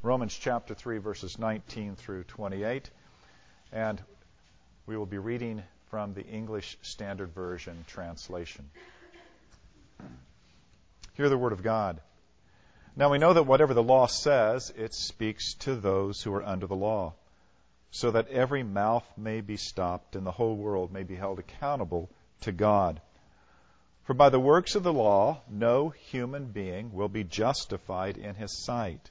Romans chapter 3, verses 19 through 28. And we will be reading from the English Standard Version translation. Hear the word of God. Now we know that whatever the law says, it speaks to those who are under the law, so that every mouth may be stopped and the whole world may be held accountable to God. For by the works of the law, no human being will be justified in his sight,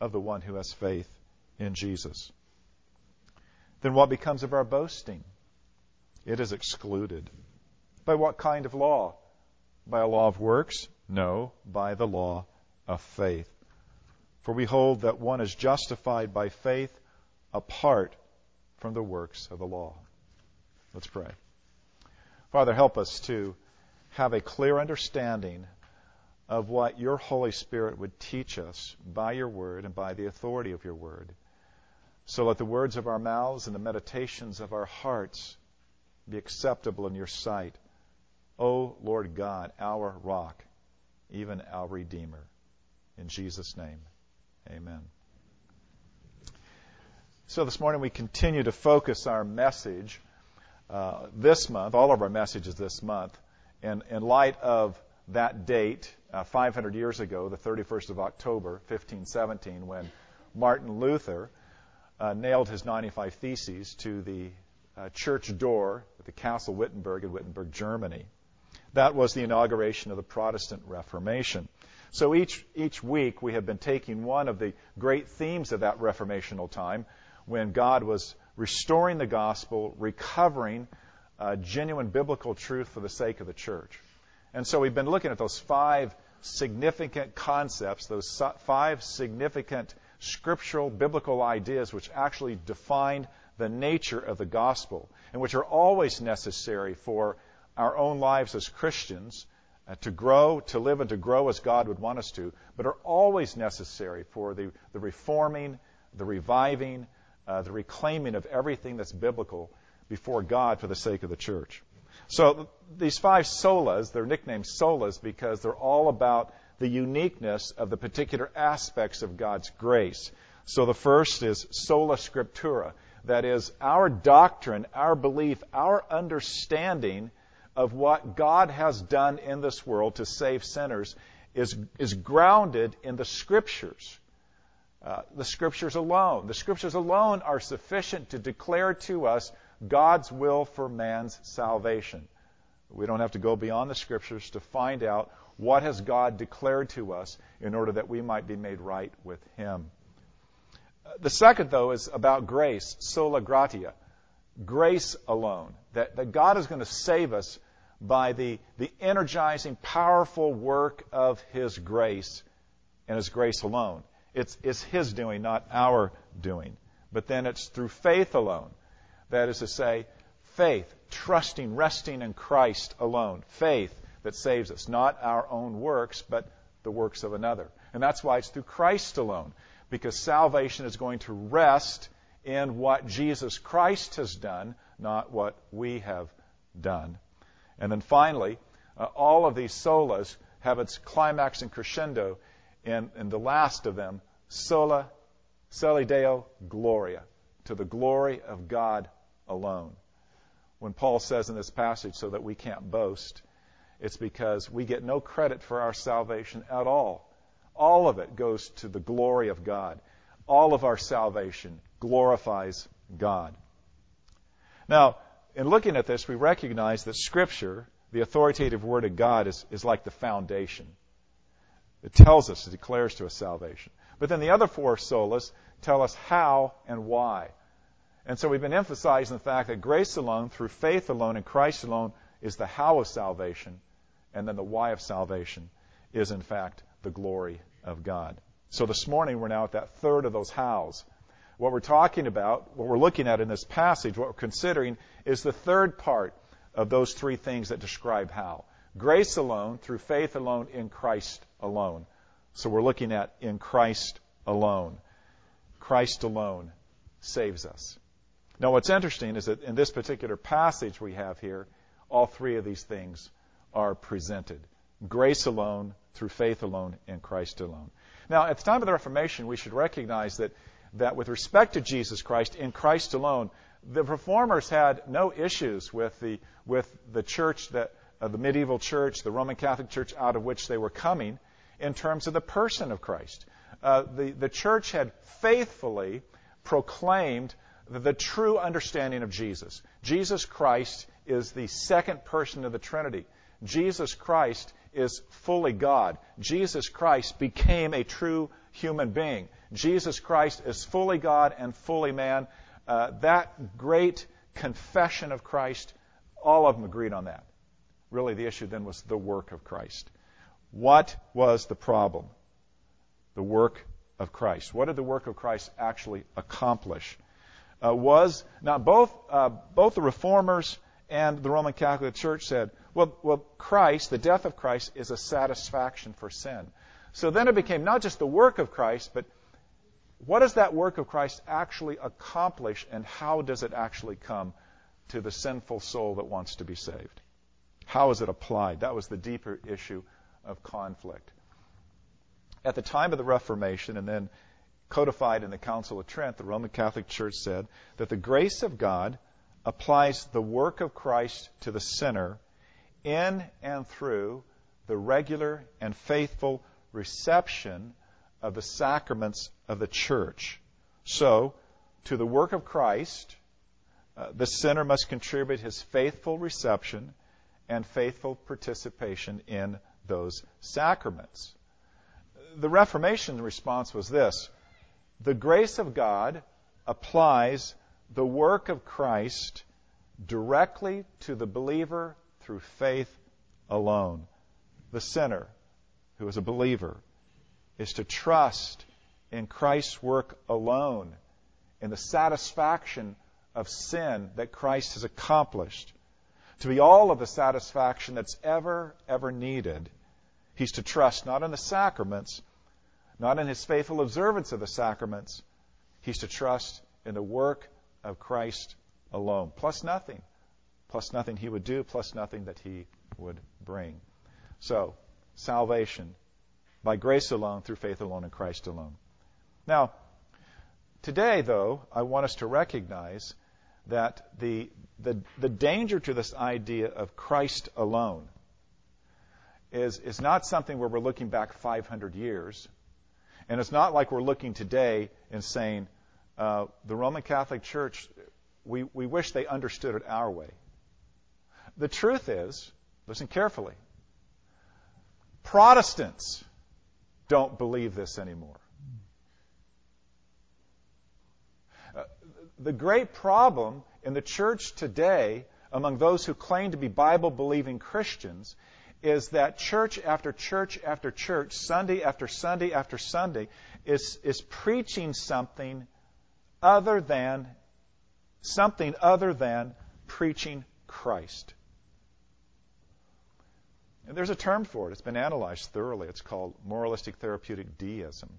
of the one who has faith in Jesus. Then what becomes of our boasting? It is excluded. By what kind of law? By a law of works? No, by the law of faith. For we hold that one is justified by faith apart from the works of the law. Let's pray. Father, help us to have a clear understanding of what your Holy Spirit would teach us by your word and by the authority of your word. So let the words of our mouths and the meditations of our hearts be acceptable in your sight. O Lord God, our rock, even our Redeemer. In Jesus' name, amen. So this morning we continue to focus our message uh, this month, all of our messages this month, in, in light of that date, uh, 500 years ago, the 31st of October, 1517, when Martin Luther uh, nailed his 95 Theses to the uh, church door at the Castle Wittenberg in Wittenberg, Germany. That was the inauguration of the Protestant Reformation. So each, each week we have been taking one of the great themes of that reformational time when God was restoring the gospel, recovering uh, genuine biblical truth for the sake of the church. And so we've been looking at those five significant concepts, those five significant scriptural biblical ideas which actually define the nature of the gospel and which are always necessary for our own lives as Christians uh, to grow, to live, and to grow as God would want us to, but are always necessary for the, the reforming, the reviving, uh, the reclaiming of everything that's biblical before God for the sake of the church. So these five solas, they're nicknamed solas because they're all about the uniqueness of the particular aspects of God's grace. So the first is sola scriptura. That is, our doctrine, our belief, our understanding of what God has done in this world to save sinners is, is grounded in the Scriptures. Uh, the Scriptures alone. The Scriptures alone are sufficient to declare to us God's will for man's salvation. We don't have to go beyond the scriptures to find out what has God declared to us in order that we might be made right with him. The second, though, is about grace, sola gratia, grace alone. That, that God is going to save us by the, the energizing, powerful work of His grace and His grace alone. It's, it's His doing, not our doing. But then it's through faith alone. That is to say, faith, trusting, resting in Christ alone. Faith that saves us, not our own works, but the works of another. And that's why it's through Christ alone, because salvation is going to rest in what Jesus Christ has done, not what we have done. And then finally, uh, all of these solas have its climax and crescendo in, in the last of them, sola, soli deo gloria, to the glory of God alone. When Paul says in this passage, so that we can't boast, it's because we get no credit for our salvation at all. All of it goes to the glory of God. All of our salvation glorifies God. Now, in looking at this, we recognize that Scripture, the authoritative Word of God, is, is like the foundation. It tells us, it declares to us salvation. But then the other four solas tell us how and why. And so we've been emphasizing the fact that grace alone, through faith alone, in Christ alone, is the how of salvation. And then the why of salvation is, in fact, the glory of God. So this morning, we're now at that third of those hows. What we're talking about, what we're looking at in this passage, what we're considering, is the third part of those three things that describe how. Grace alone, through faith alone, in Christ alone. So we're looking at in Christ alone. Christ alone saves us. Now, what's interesting is that in this particular passage we have here, all three of these things are presented grace alone, through faith alone, in Christ alone. Now, at the time of the Reformation, we should recognize that, that with respect to Jesus Christ, in Christ alone, the reformers had no issues with the, with the church that, uh, the medieval church, the Roman Catholic Church out of which they were coming, in terms of the person of Christ. Uh, the, the church had faithfully proclaimed the true understanding of Jesus. Jesus Christ is the second person of the Trinity. Jesus Christ is fully God. Jesus Christ became a true human being. Jesus Christ is fully God and fully man. Uh, that great confession of Christ, all of them agreed on that. Really, the issue then was the work of Christ. What was the problem? The work of Christ. What did the work of Christ actually accomplish? Uh, was now both uh, both the reformers and the Roman Catholic Church said, well, well, Christ, the death of Christ, is a satisfaction for sin. So then it became not just the work of Christ, but what does that work of Christ actually accomplish, and how does it actually come to the sinful soul that wants to be saved? How is it applied? That was the deeper issue of conflict. At the time of the Reformation, and then codified in the Council of Trent, the Roman Catholic Church said that the grace of God applies the work of Christ to the sinner in and through the regular and faithful reception of the sacraments of the church. So, to the work of Christ, uh, the sinner must contribute his faithful reception and faithful participation in those sacraments. The Reformation response was this the grace of God applies the work of Christ directly to the believer through faith alone. The sinner, who is a believer, is to trust in Christ's work alone, in the satisfaction of sin that Christ has accomplished, to be all of the satisfaction that's ever, ever needed. He's to trust not in the sacraments, not in his faithful observance of the sacraments. He's to trust in the work of Christ alone, plus nothing, plus nothing he would do, plus nothing that he would bring. So, salvation by grace alone, through faith alone, in Christ alone. Now, today, though, I want us to recognize that the, the, the danger to this idea of Christ alone is, is not something where we're looking back 500 years and it's not like we're looking today and saying, uh, the Roman Catholic Church, we, we wish they understood it our way. The truth is, listen carefully, Protestants don't believe this anymore. Uh, the great problem in the church today among those who claim to be Bible believing Christians is that church after church after church, Sunday after Sunday after Sunday, is, is preaching something other than something other than preaching Christ. And there's a term for it. It's been analyzed thoroughly. It's called moralistic therapeutic deism.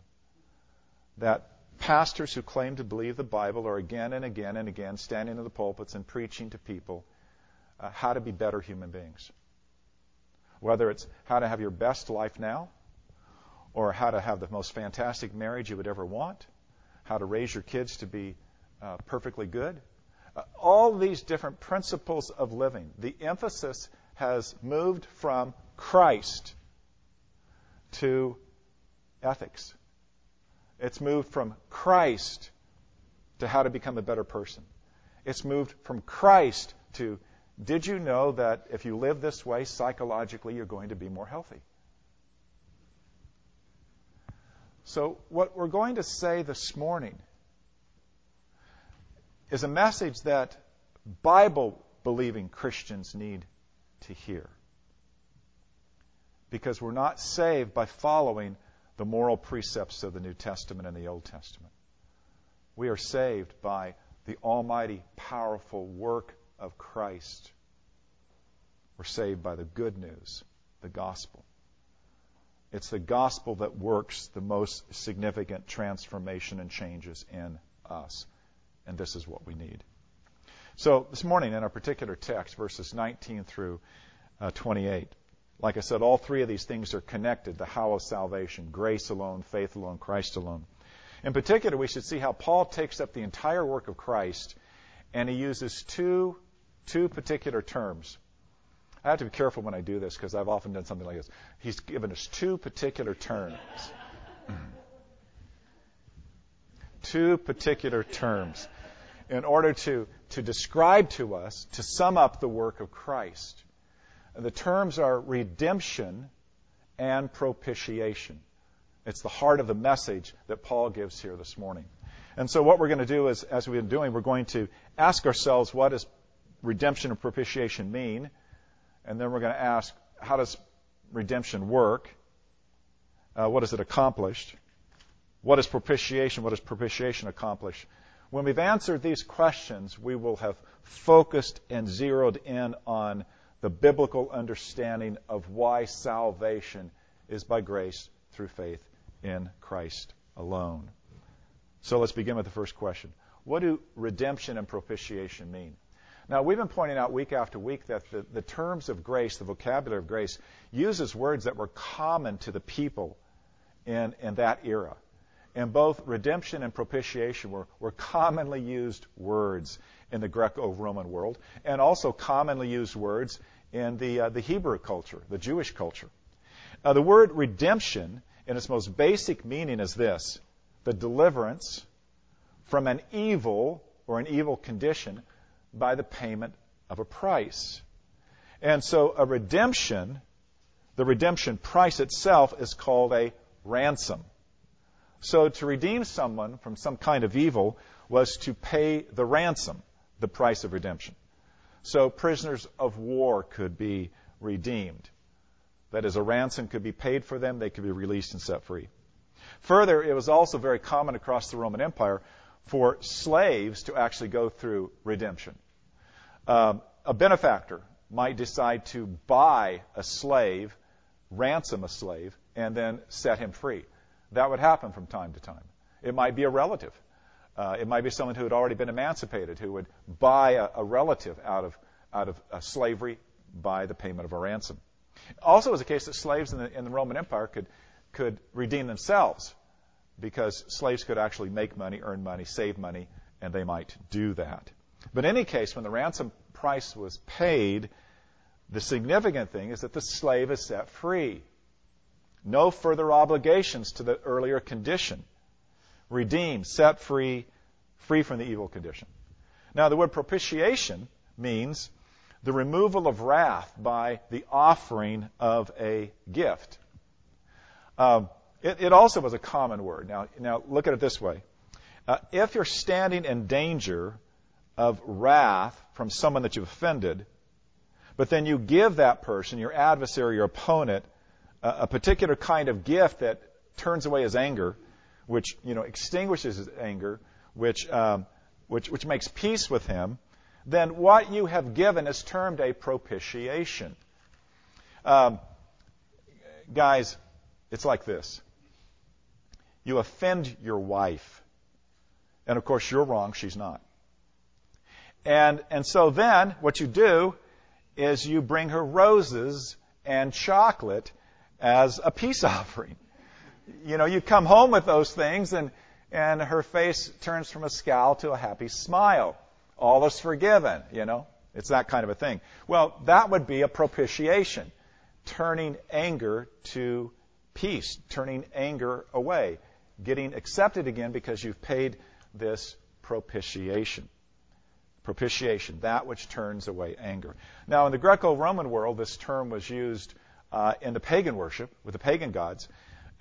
That pastors who claim to believe the Bible are again and again and again standing in the pulpits and preaching to people uh, how to be better human beings. Whether it's how to have your best life now, or how to have the most fantastic marriage you would ever want, how to raise your kids to be uh, perfectly good. Uh, all these different principles of living. The emphasis has moved from Christ to ethics. It's moved from Christ to how to become a better person. It's moved from Christ to did you know that if you live this way, psychologically, you're going to be more healthy? So, what we're going to say this morning is a message that Bible believing Christians need to hear. Because we're not saved by following the moral precepts of the New Testament and the Old Testament. We are saved by the almighty, powerful work of Christ. We're saved by the good news, the gospel. It's the gospel that works the most significant transformation and changes in us. And this is what we need. So, this morning in our particular text, verses 19 through uh, 28, like I said, all three of these things are connected the how of salvation, grace alone, faith alone, Christ alone. In particular, we should see how Paul takes up the entire work of Christ and he uses two, two particular terms. I have to be careful when I do this because I've often done something like this. He's given us two particular terms. two particular terms in order to, to describe to us, to sum up the work of Christ. The terms are redemption and propitiation. It's the heart of the message that Paul gives here this morning. And so, what we're going to do is, as we've been doing, we're going to ask ourselves, what does redemption and propitiation mean? And then we're going to ask, how does redemption work? Uh, what has it accomplished? What is propitiation? What does propitiation accomplish? When we've answered these questions, we will have focused and zeroed in on the biblical understanding of why salvation is by grace through faith in Christ alone. So let's begin with the first question. What do redemption and propitiation mean? Now, we've been pointing out week after week that the, the terms of grace, the vocabulary of grace, uses words that were common to the people in, in that era. And both redemption and propitiation were, were commonly used words in the Greco Roman world, and also commonly used words in the, uh, the Hebrew culture, the Jewish culture. Uh, the word redemption in its most basic meaning is this the deliverance from an evil or an evil condition by the payment of a price. And so a redemption, the redemption price itself is called a ransom. So to redeem someone from some kind of evil was to pay the ransom, the price of redemption. So prisoners of war could be redeemed. That is, a ransom could be paid for them, they could be released and set free. Further, it was also very common across the Roman Empire for slaves to actually go through redemption. Um, a benefactor might decide to buy a slave, ransom a slave, and then set him free. That would happen from time to time. It might be a relative. Uh, it might be someone who had already been emancipated who would buy a, a relative out of out of uh, slavery by the payment of a ransom. Also, was the case that slaves in the, in the Roman Empire could, could redeem themselves because slaves could actually make money, earn money, save money, and they might do that. But in any case, when the ransom price was paid, the significant thing is that the slave is set free. No further obligations to the earlier condition. Redeemed, set free, free from the evil condition. Now, the word propitiation means the removal of wrath by the offering of a gift. Um, it, it, also was a common word. Now, now look at it this way. Uh, if you're standing in danger of wrath from someone that you've offended, but then you give that person, your adversary, your opponent, a, a particular kind of gift that turns away his anger, which you know extinguishes his anger, which um, which which makes peace with him, then what you have given is termed a propitiation. Um, guys, it's like this. You offend your wife. And of course, you're wrong, she's not. And, and so then, what you do is you bring her roses and chocolate as a peace offering. You know, you come home with those things and, and her face turns from a scowl to a happy smile. All is forgiven, you know? It's that kind of a thing. Well, that would be a propitiation, turning anger to peace, turning anger away, getting accepted again because you've paid this propitiation. Propitiation, that which turns away anger. Now, in the Greco Roman world, this term was used uh, in the pagan worship with the pagan gods.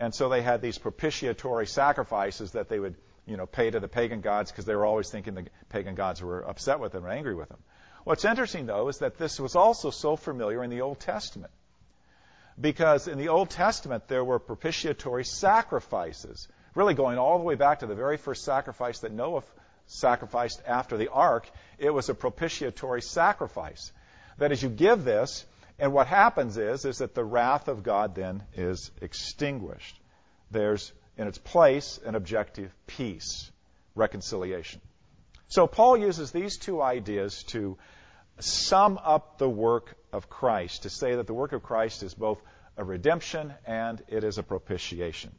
And so they had these propitiatory sacrifices that they would you know, pay to the pagan gods because they were always thinking the pagan gods were upset with them or angry with them. What's interesting, though, is that this was also so familiar in the Old Testament. Because in the Old Testament, there were propitiatory sacrifices, really going all the way back to the very first sacrifice that Noah sacrificed after the ark. It was a propitiatory sacrifice. That as you give this, and what happens is, is that the wrath of God then is extinguished. There's in its place an objective peace, reconciliation. So Paul uses these two ideas to sum up the work of Christ, to say that the work of Christ is both a redemption and it is a propitiation.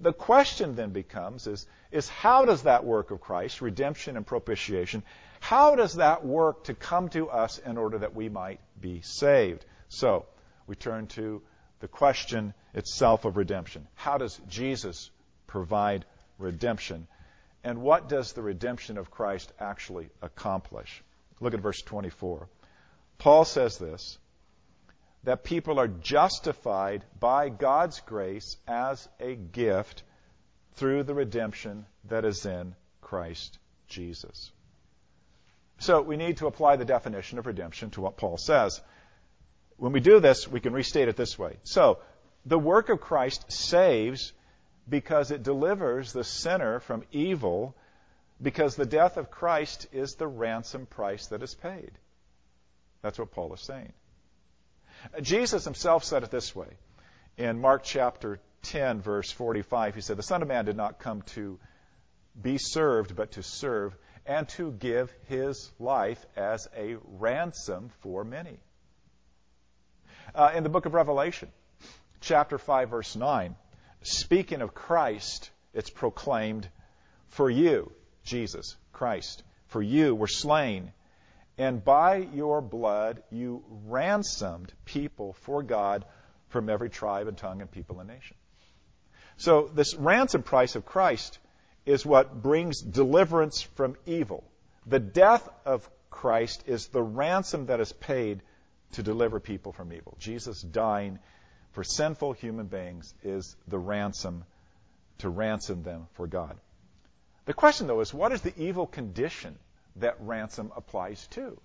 The question then becomes is, is how does that work of Christ, redemption and propitiation, how does that work to come to us in order that we might be saved? So, we turn to the question itself of redemption. How does Jesus provide redemption? And what does the redemption of Christ actually accomplish? Look at verse 24. Paul says this that people are justified by God's grace as a gift through the redemption that is in Christ Jesus. So we need to apply the definition of redemption to what Paul says. When we do this, we can restate it this way. So, the work of Christ saves because it delivers the sinner from evil, because the death of Christ is the ransom price that is paid. That's what Paul is saying. Jesus himself said it this way. In Mark chapter 10, verse 45, he said, The Son of Man did not come to be served, but to serve, and to give his life as a ransom for many. Uh, in the book of Revelation, chapter 5, verse 9, speaking of Christ, it's proclaimed, For you, Jesus, Christ, for you were slain, and by your blood you ransomed people for God from every tribe and tongue and people and nation. So, this ransom price of Christ is what brings deliverance from evil. The death of Christ is the ransom that is paid to deliver people from evil. Jesus dying for sinful human beings is the ransom to ransom them for God. The question, though, is what is the evil condition that ransom applies to?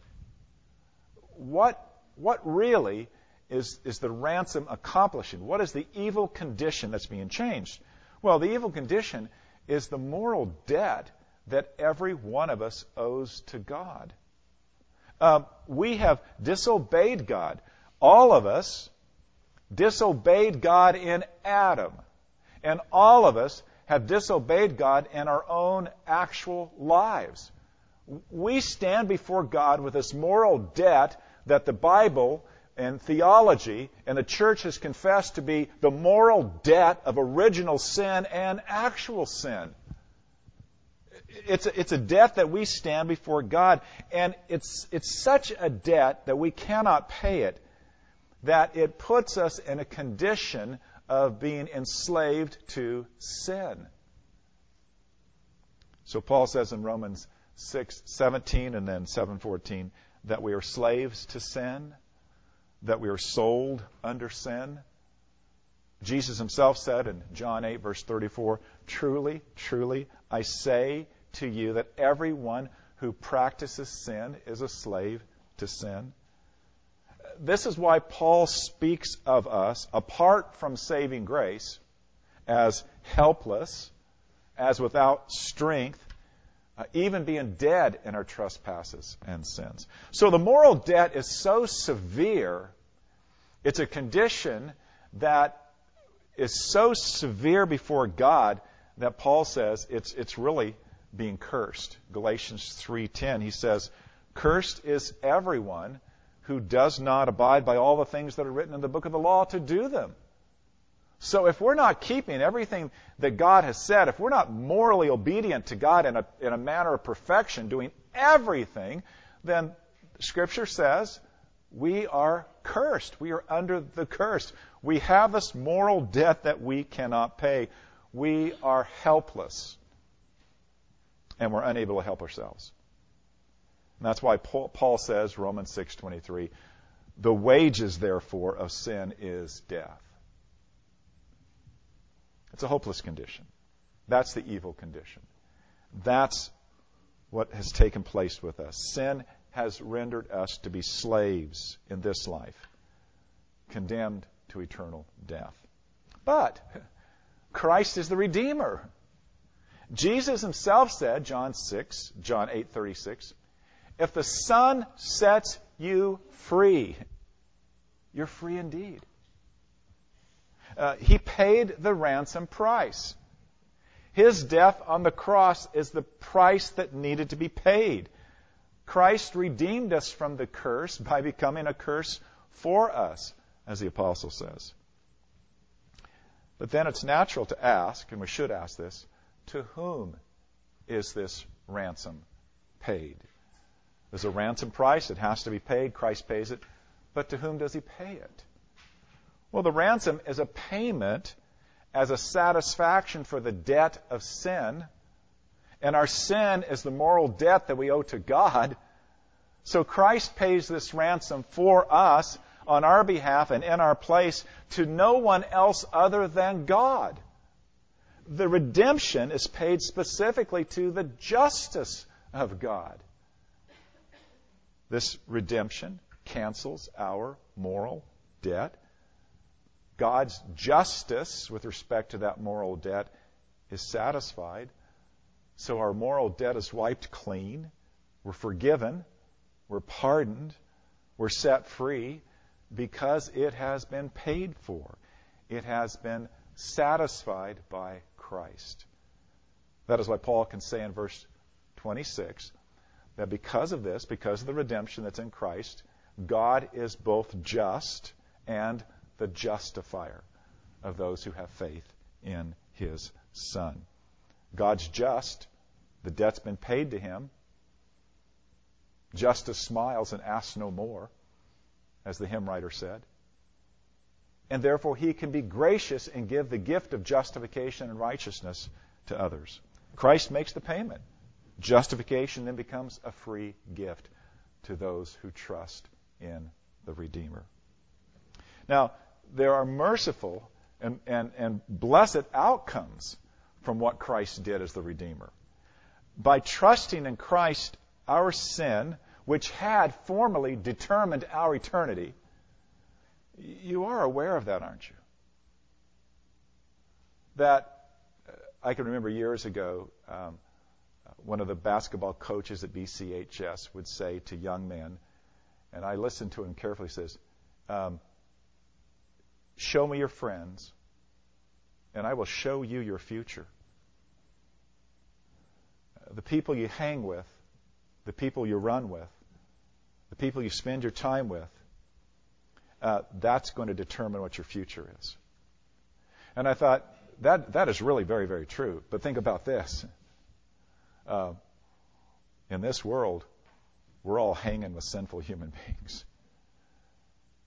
What, what really is, is the ransom accomplishing? What is the evil condition that's being changed? Well, the evil condition is the moral debt that every one of us owes to God. Um, we have disobeyed God. All of us disobeyed God in Adam. And all of us have disobeyed God in our own actual lives. We stand before God with this moral debt that the Bible and theology and the church has confessed to be the moral debt of original sin and actual sin it's a, it's a debt that we stand before God, and it's, it's such a debt that we cannot pay it that it puts us in a condition of being enslaved to sin. So Paul says in Romans 6:17 and then 7:14 that we are slaves to sin, that we are sold under sin. Jesus himself said in John 8 verse 34, "Truly, truly, I say to you that everyone who practices sin is a slave to sin. This is why Paul speaks of us, apart from saving grace, as helpless, as without strength, uh, even being dead in our trespasses and sins. So the moral debt is so severe, it's a condition that is so severe before God that Paul says it's, it's really being cursed. Galatians 3:10 he says, "Cursed is everyone who does not abide by all the things that are written in the book of the law to do them." So if we're not keeping everything that God has said, if we're not morally obedient to God in a, in a manner of perfection, doing everything, then Scripture says we are cursed. We are under the curse. We have this moral debt that we cannot pay. We are helpless. and we're unable to help ourselves. And that's why Paul says, Romans 6:23, the wages therefore of sin is death. It's a hopeless condition. That's the evil condition. That's what has taken place with us. Sin has rendered us to be slaves in this life, condemned to eternal death. But Christ is the Redeemer. Jesus himself said, John 6, John 8:36, if the Son sets you free, you're free indeed. Uh, he paid the ransom price. His death on the cross is the price that needed to be paid. Christ redeemed us from the curse by becoming a curse for us, as the apostle says. But then it's natural to ask, and we should ask this, to whom is this ransom paid? There's a ransom price, it has to be paid, Christ pays it, but to whom does he pay it? Well, the ransom is a payment as a satisfaction for the debt of sin. And our sin is the moral debt that we owe to God. So Christ pays this ransom for us on our behalf and in our place to no one else other than God. The redemption is paid specifically to the justice of God. This redemption cancels our moral debt God's justice with respect to that moral debt is satisfied. So our moral debt is wiped clean. We're forgiven. We're pardoned. We're set free because it has been paid for. It has been satisfied by Christ. That is why Paul can say in verse 26 that because of this, because of the redemption that's in Christ, God is both just and the justifier of those who have faith in his Son. God's just. The debt's been paid to him. Justice smiles and asks no more, as the hymn writer said. And therefore, he can be gracious and give the gift of justification and righteousness to others. Christ makes the payment. Justification then becomes a free gift to those who trust in the Redeemer. Now, there are merciful and, and, and blessed outcomes from what Christ did as the Redeemer. By trusting in Christ, our sin, which had formerly determined our eternity, you are aware of that, aren't you? That uh, I can remember years ago, um, one of the basketball coaches at BCHS would say to young men, and I listened to him carefully, he says, um, Show me your friends, and I will show you your future. The people you hang with, the people you run with, the people you spend your time with, uh, that's going to determine what your future is. And I thought, that, that is really very, very true. But think about this. Uh, in this world, we're all hanging with sinful human beings.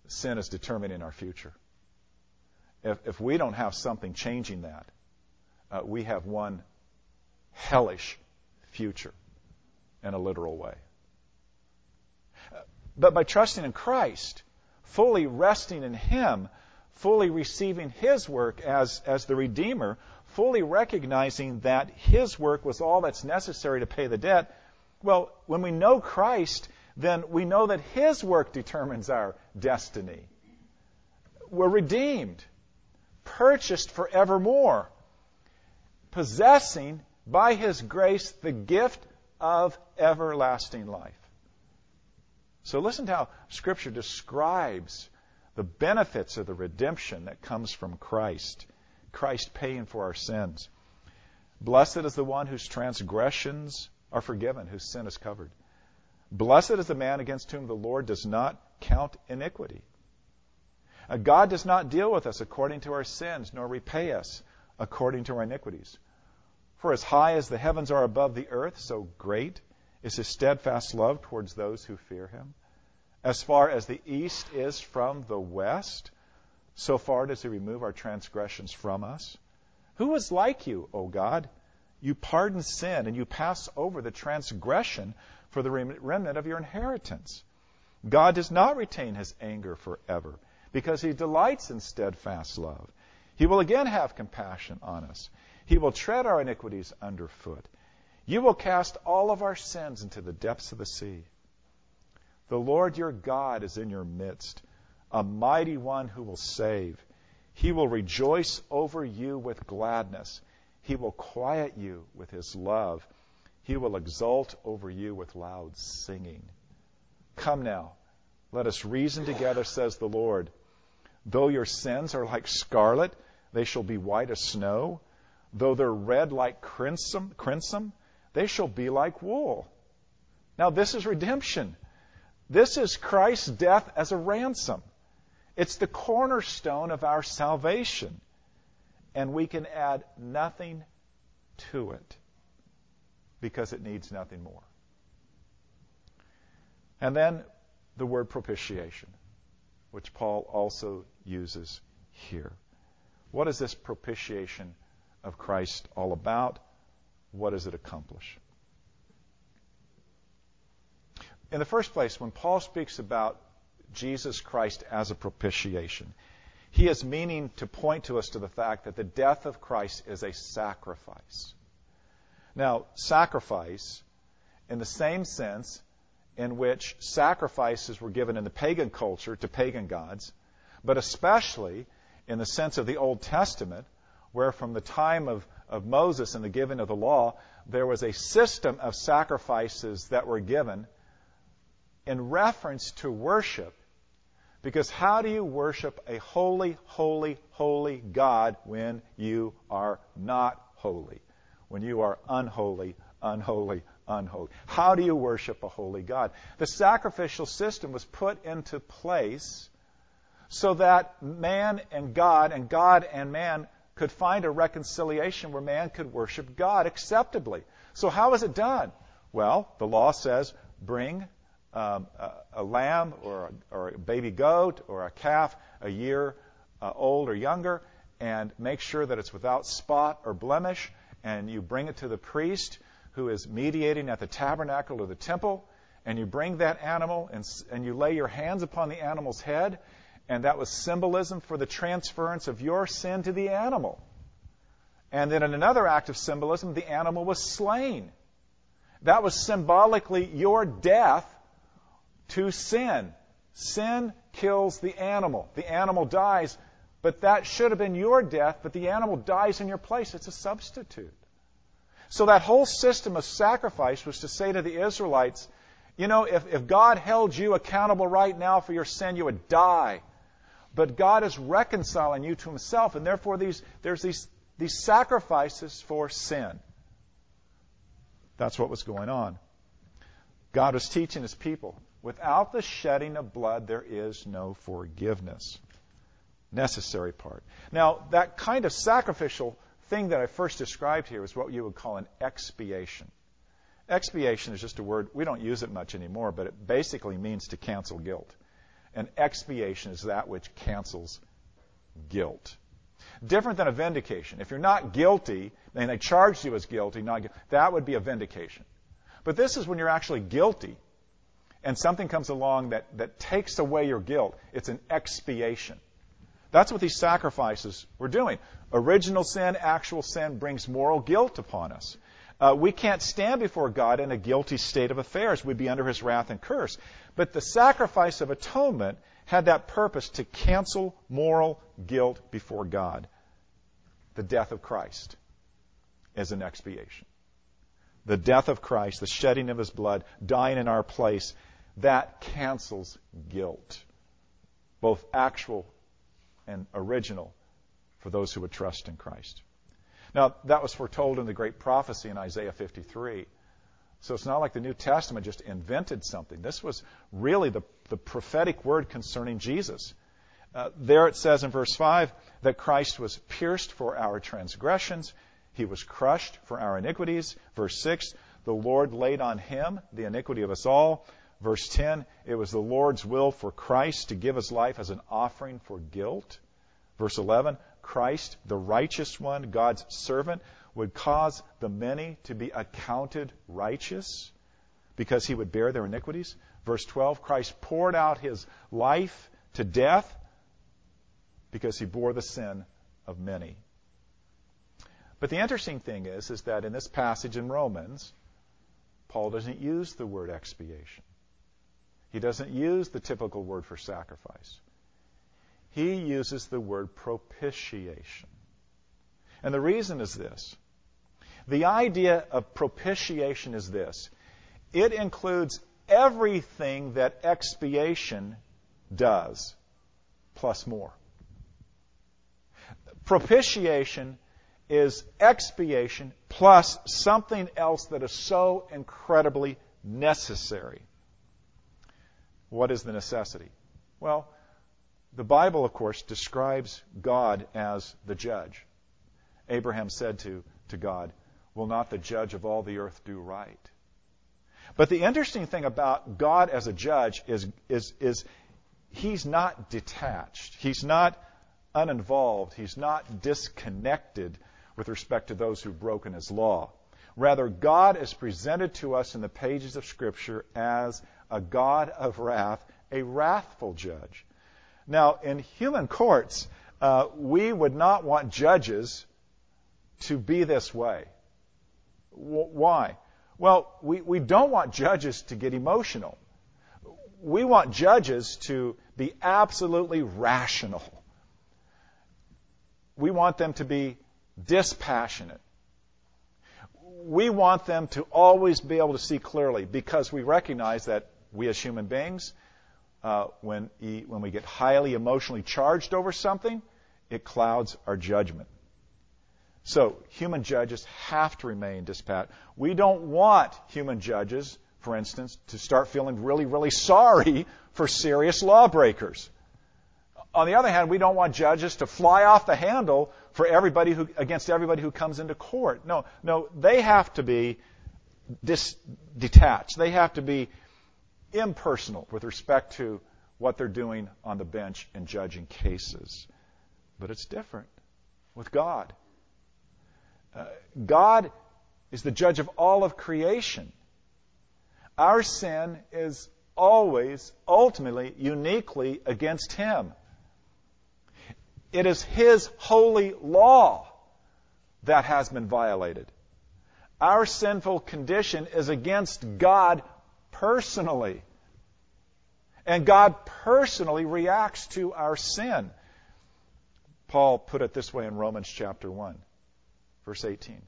Sin is determining our future if, if we don't have something changing that, uh, we have one hellish future in a literal way. But by trusting in Christ, fully resting in Him, fully receiving His work as, as the Redeemer, fully recognizing that His work was all that's necessary to pay the debt, well, when we know Christ, then we know that His work determines our destiny. We're redeemed purchased forevermore, possessing by His grace the gift of everlasting life. So listen to how Scripture describes the benefits of the redemption that comes from Christ, Christ paying for our sins. Blessed is the one whose transgressions are forgiven, whose sin is covered. Blessed is the man against whom the Lord does not count iniquity. Uh, God does not deal with us according to our sins, nor repay us according to our iniquities. For as high as the heavens are above the earth, so great is his steadfast love towards those who fear him. As far as the east is from the west, so far does he remove our transgressions from us. Who is like you, O God? You pardon sin and you pass over the transgression for the remnant of your inheritance. God does not retain his anger forever because he delights in steadfast love. He will again have compassion on us. He will tread our iniquities underfoot. You will cast all of our sins into the depths of the sea. The Lord your God is in your midst, a mighty one who will save. He will rejoice over you with gladness. He will quiet you with his love. He will exult over you with loud singing. Come now, let us reason together, says the Lord. Though your sins are like scarlet, they shall be white as snow. Though they're red like crimson, crimson, they shall be like wool. Now, this is redemption. This is Christ's death as a ransom. It's the cornerstone of our salvation and we can add nothing to it because it needs nothing more. And then the word propitiation, which Paul also uses here. What is this propitiation of Christ all about? What does it accomplish? In the first place, when Paul speaks about Jesus Christ as a propitiation, he is meaning to point to us to the fact that the death of Christ is a sacrifice. Now, sacrifice, in the same sense in which sacrifices were given in the pagan culture to pagan gods, but especially in the sense of the Old Testament, where from the time of, of Moses and the giving of the law, there was a system of sacrifices that were given in reference to worship because how do you worship a holy, holy, holy God when you are not holy? When you are unholy, unholy, unholy. How do you worship a holy God? The sacrificial system was put into place so that man and God and God and man could find a reconciliation where man could worship God acceptably. So how is it done? Well, the law says bring um, a, a, lamb or a, or a, baby goat or a calf a year uh, old or younger and make sure that it's without spot or blemish and you bring it to the priest who is mediating at the tabernacle or the temple and you bring that animal and, and you lay your hands upon the animal's head and that was symbolism for the transference of your sin to the animal. And then in another act of symbolism, the animal was slain. That was symbolically your death to sin. Sin kills the animal. The animal dies, but that should have been your death, but the animal dies in your place. It's a substitute. So that whole system of sacrifice was to say to the Israelites, you know, if, if God held you accountable right now for your sin, you would die. But God is reconciling you to himself, and therefore these, there's these, these sacrifices for sin. That's what was going on. God was teaching his people Without the shedding of blood, there is no forgiveness. Necessary part. Now, that kind of sacrificial thing that I first described here is what you would call an expiation. Expiation is just a word, we don't use it much anymore, but it basically means to cancel guilt. And expiation is that which cancels guilt. Different than a vindication. If you're not guilty, and they charged you as guilty, not guilty, that would be a vindication. But this is when you're actually guilty and something comes along that, that takes away your guilt, it's an expiation. That's what these sacrifices were doing. Original sin, actual sin, brings moral guilt upon us. Uh, we can't stand before God in a guilty state of affairs. We'd be under his wrath and curse. But the sacrifice of atonement had that purpose to cancel moral guilt before God. The death of Christ is an expiation. The death of Christ, the shedding of his blood, dying in our place, that cancels guilt, both actual and original, for those who would trust in Christ. Now, that was foretold in the great prophecy in Isaiah 53. So it's not like the New Testament just invented something. This was really the, the prophetic word concerning Jesus. Uh, there it says in verse 5 that Christ was pierced for our transgressions, he was crushed for our iniquities. Verse 6 the Lord laid on him the iniquity of us all. Verse 10, it was the Lord's will for Christ to give his life as an offering for guilt. Verse 11, Christ, the righteous one, God's servant, would cause the many to be accounted righteous because he would bear their iniquities. Verse 12 Christ poured out his life to death because he bore the sin of many. But the interesting thing is, is that in this passage in Romans, Paul doesn't use the word expiation. He doesn't use the typical word for sacrifice. He uses the word propitiation. And the reason is this. The idea of propitiation is this. It includes everything that expiation does, plus more. Propitiation is expiation plus something else that is so incredibly necessary. What is the necessity? Well, the Bible, of course, describes God as the judge. Abraham said to, to God, Will not the judge of all the earth do right? But the interesting thing about God as a judge is, is, is he's not detached. He's not uninvolved. He's not disconnected with respect to those who've broken his law. Rather, God is presented to us in the pages of Scripture as a God of wrath, a wrathful judge. Now, in human courts, uh, we would not want judges to be this way. W- why? Well, we, we don't want judges to get emotional. We want judges to be absolutely rational. We want them to be dispassionate. We want them to always be able to see clearly because we recognize that we as human beings, uh, when, when we get highly emotionally charged over something, it clouds our judgment. So, human judges have to remain dispat. We don't want human judges, for instance, to start feeling really, really sorry for serious lawbreakers. On the other hand, we don't want judges to fly off the handle for everybody who, against everybody who comes into court. No, no, they have to be dis, detached. They have to be impersonal with respect to what they're doing on the bench and judging cases. But it's different with God. Uh, God is the judge of all of creation. Our sin is always, ultimately, uniquely against Him. It is His holy law that has been violated. Our sinful condition is against God personally. And God personally reacts to our sin. Paul put it this way in Romans chapter 1, verse 18.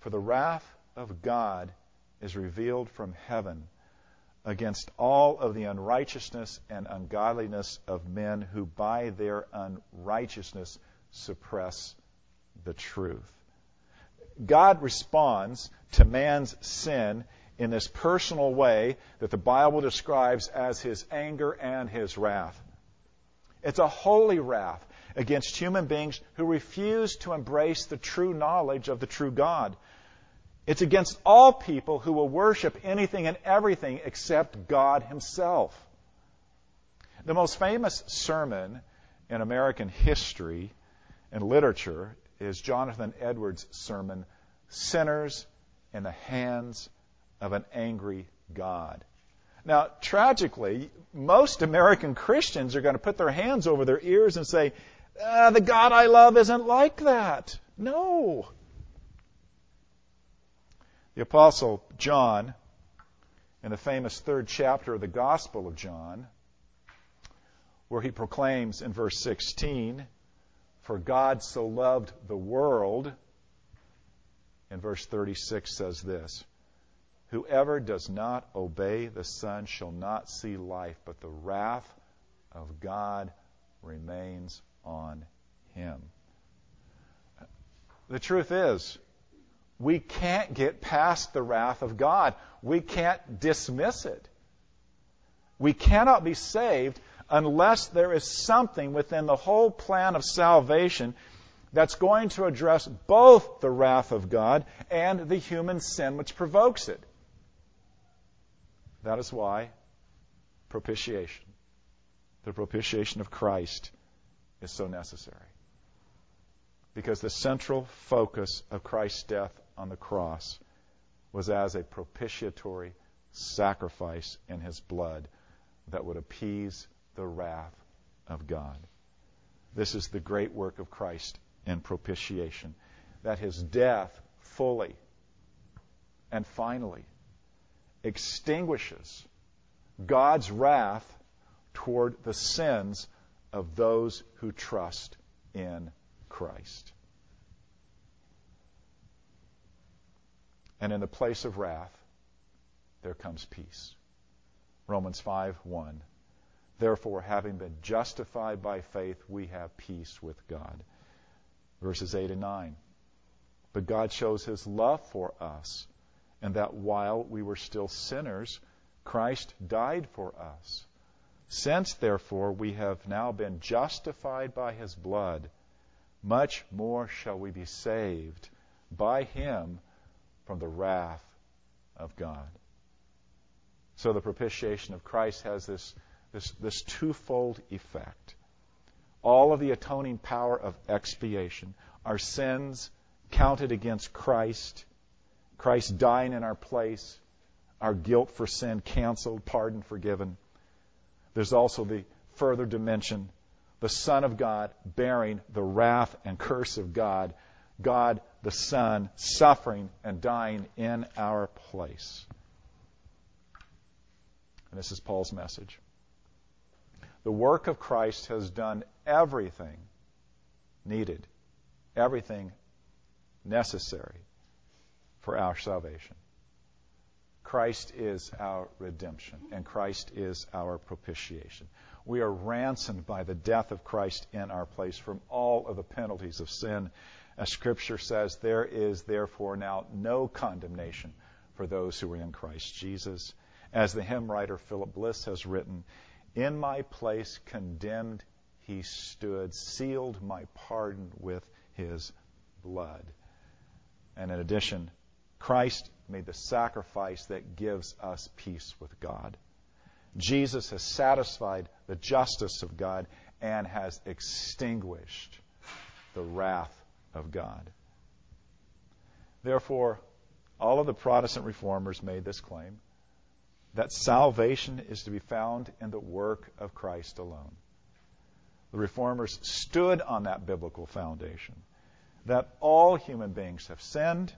For the wrath of God is revealed from heaven against all of the unrighteousness and ungodliness of men who by their unrighteousness suppress the truth. God responds to man's sin in this personal way that the Bible describes as his anger and his wrath. It's a holy wrath against human beings who refuse to embrace the true knowledge of the true God. It's against all people who will worship anything and everything except God Himself. The most famous sermon in American history and literature is Jonathan Edwards' sermon, Sinners in the Hands of an Angry God. Now, tragically, most American Christians are going to put their hands over their ears and say, ah, The God I love isn't like that. No. The Apostle John, in the famous third chapter of the Gospel of John, where he proclaims in verse 16, For God so loved the world, in verse 36 says this Whoever does not obey the Son shall not see life, but the wrath of God remains on him. The truth is, we can't get past the wrath of God. We can't dismiss it. We cannot be saved unless there is something within the whole plan of salvation that's going to address both the wrath of God and the human sin which provokes it. That is why propitiation, the propitiation of Christ, is so necessary. Because the central focus of Christ's death on the cross was as a propitiatory sacrifice in his blood that would appease the wrath of God. This is the great work of Christ in propitiation, that his death fully and finally extinguishes God's wrath toward the sins of those who trust in Christ. And in the place of wrath, there comes peace. Romans 5 1. Therefore, having been justified by faith, we have peace with God. Verses 8 and 9. But God shows his love for us, and that while we were still sinners, Christ died for us. Since, therefore, we have now been justified by his blood, much more shall we be saved by him from the wrath of God. So the propitiation of Christ has this, this, this twofold effect. All of the atoning power of expiation, our sins counted against Christ, Christ dying in our place, our guilt for sin canceled, pardon forgiven. There's also the further dimension the Son of God bearing the wrath and curse of God, God the Son suffering and dying in our place. And this is Paul's message. The work of Christ has done everything needed, everything necessary for our salvation. Christ is our redemption, and Christ is our propitiation. We are ransomed by the death of Christ in our place from all of the penalties of sin. As Scripture says, there is therefore now no condemnation for those who are in Christ Jesus. As the hymn writer Philip Bliss has written, In my place condemned he stood, sealed my pardon with his blood. And in addition, Christ made the sacrifice that gives us peace with God. Jesus has satisfied the justice of God and has extinguished the wrath of God. Therefore, all of the Protestant reformers made this claim that salvation is to be found in the work of Christ alone. The reformers stood on that biblical foundation that all human beings have sinned,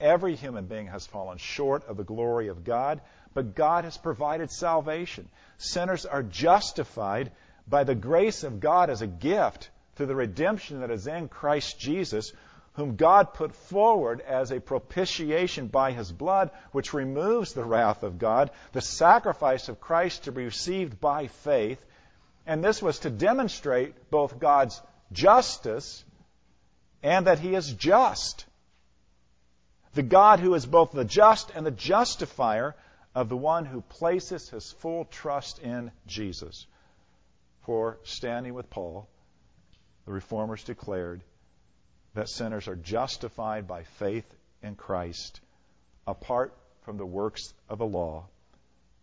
every human being has fallen short of the glory of God, but God has provided salvation. Sinners are justified by the grace of God as a gift through the redemption that is in Christ Jesus, whom God put forward as a propitiation by his blood, which removes the wrath of God, the sacrifice of Christ to be received by faith. And this was to demonstrate both God's justice and that he is just. The God who is both the just and the justifier of the one who places his full trust in Jesus. For standing with Paul, the reformers declared that sinners are justified by faith in Christ apart from the works of the law,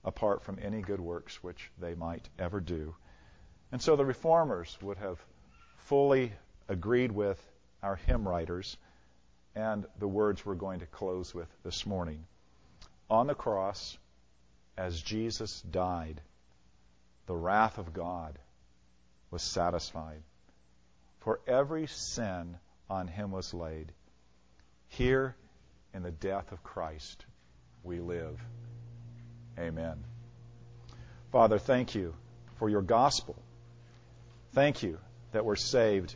apart from any good works which they might ever do. And so the reformers would have fully agreed with our hymn writers and the words we're going to close with this morning. On the cross, as Jesus died, the wrath of God was satisfied. For every sin on him was laid. Here in the death of Christ we live. Amen. Father, thank you for your gospel. Thank you that we're saved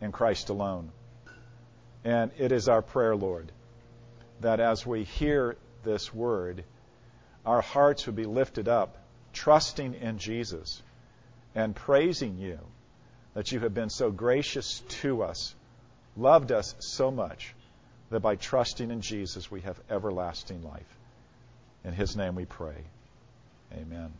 in Christ alone. And it is our prayer, Lord, that as we hear this word, our hearts would be lifted up, trusting in Jesus and praising you that you have been so gracious to us loved us so much that by trusting in Jesus we have everlasting life. In his name we pray. Amen.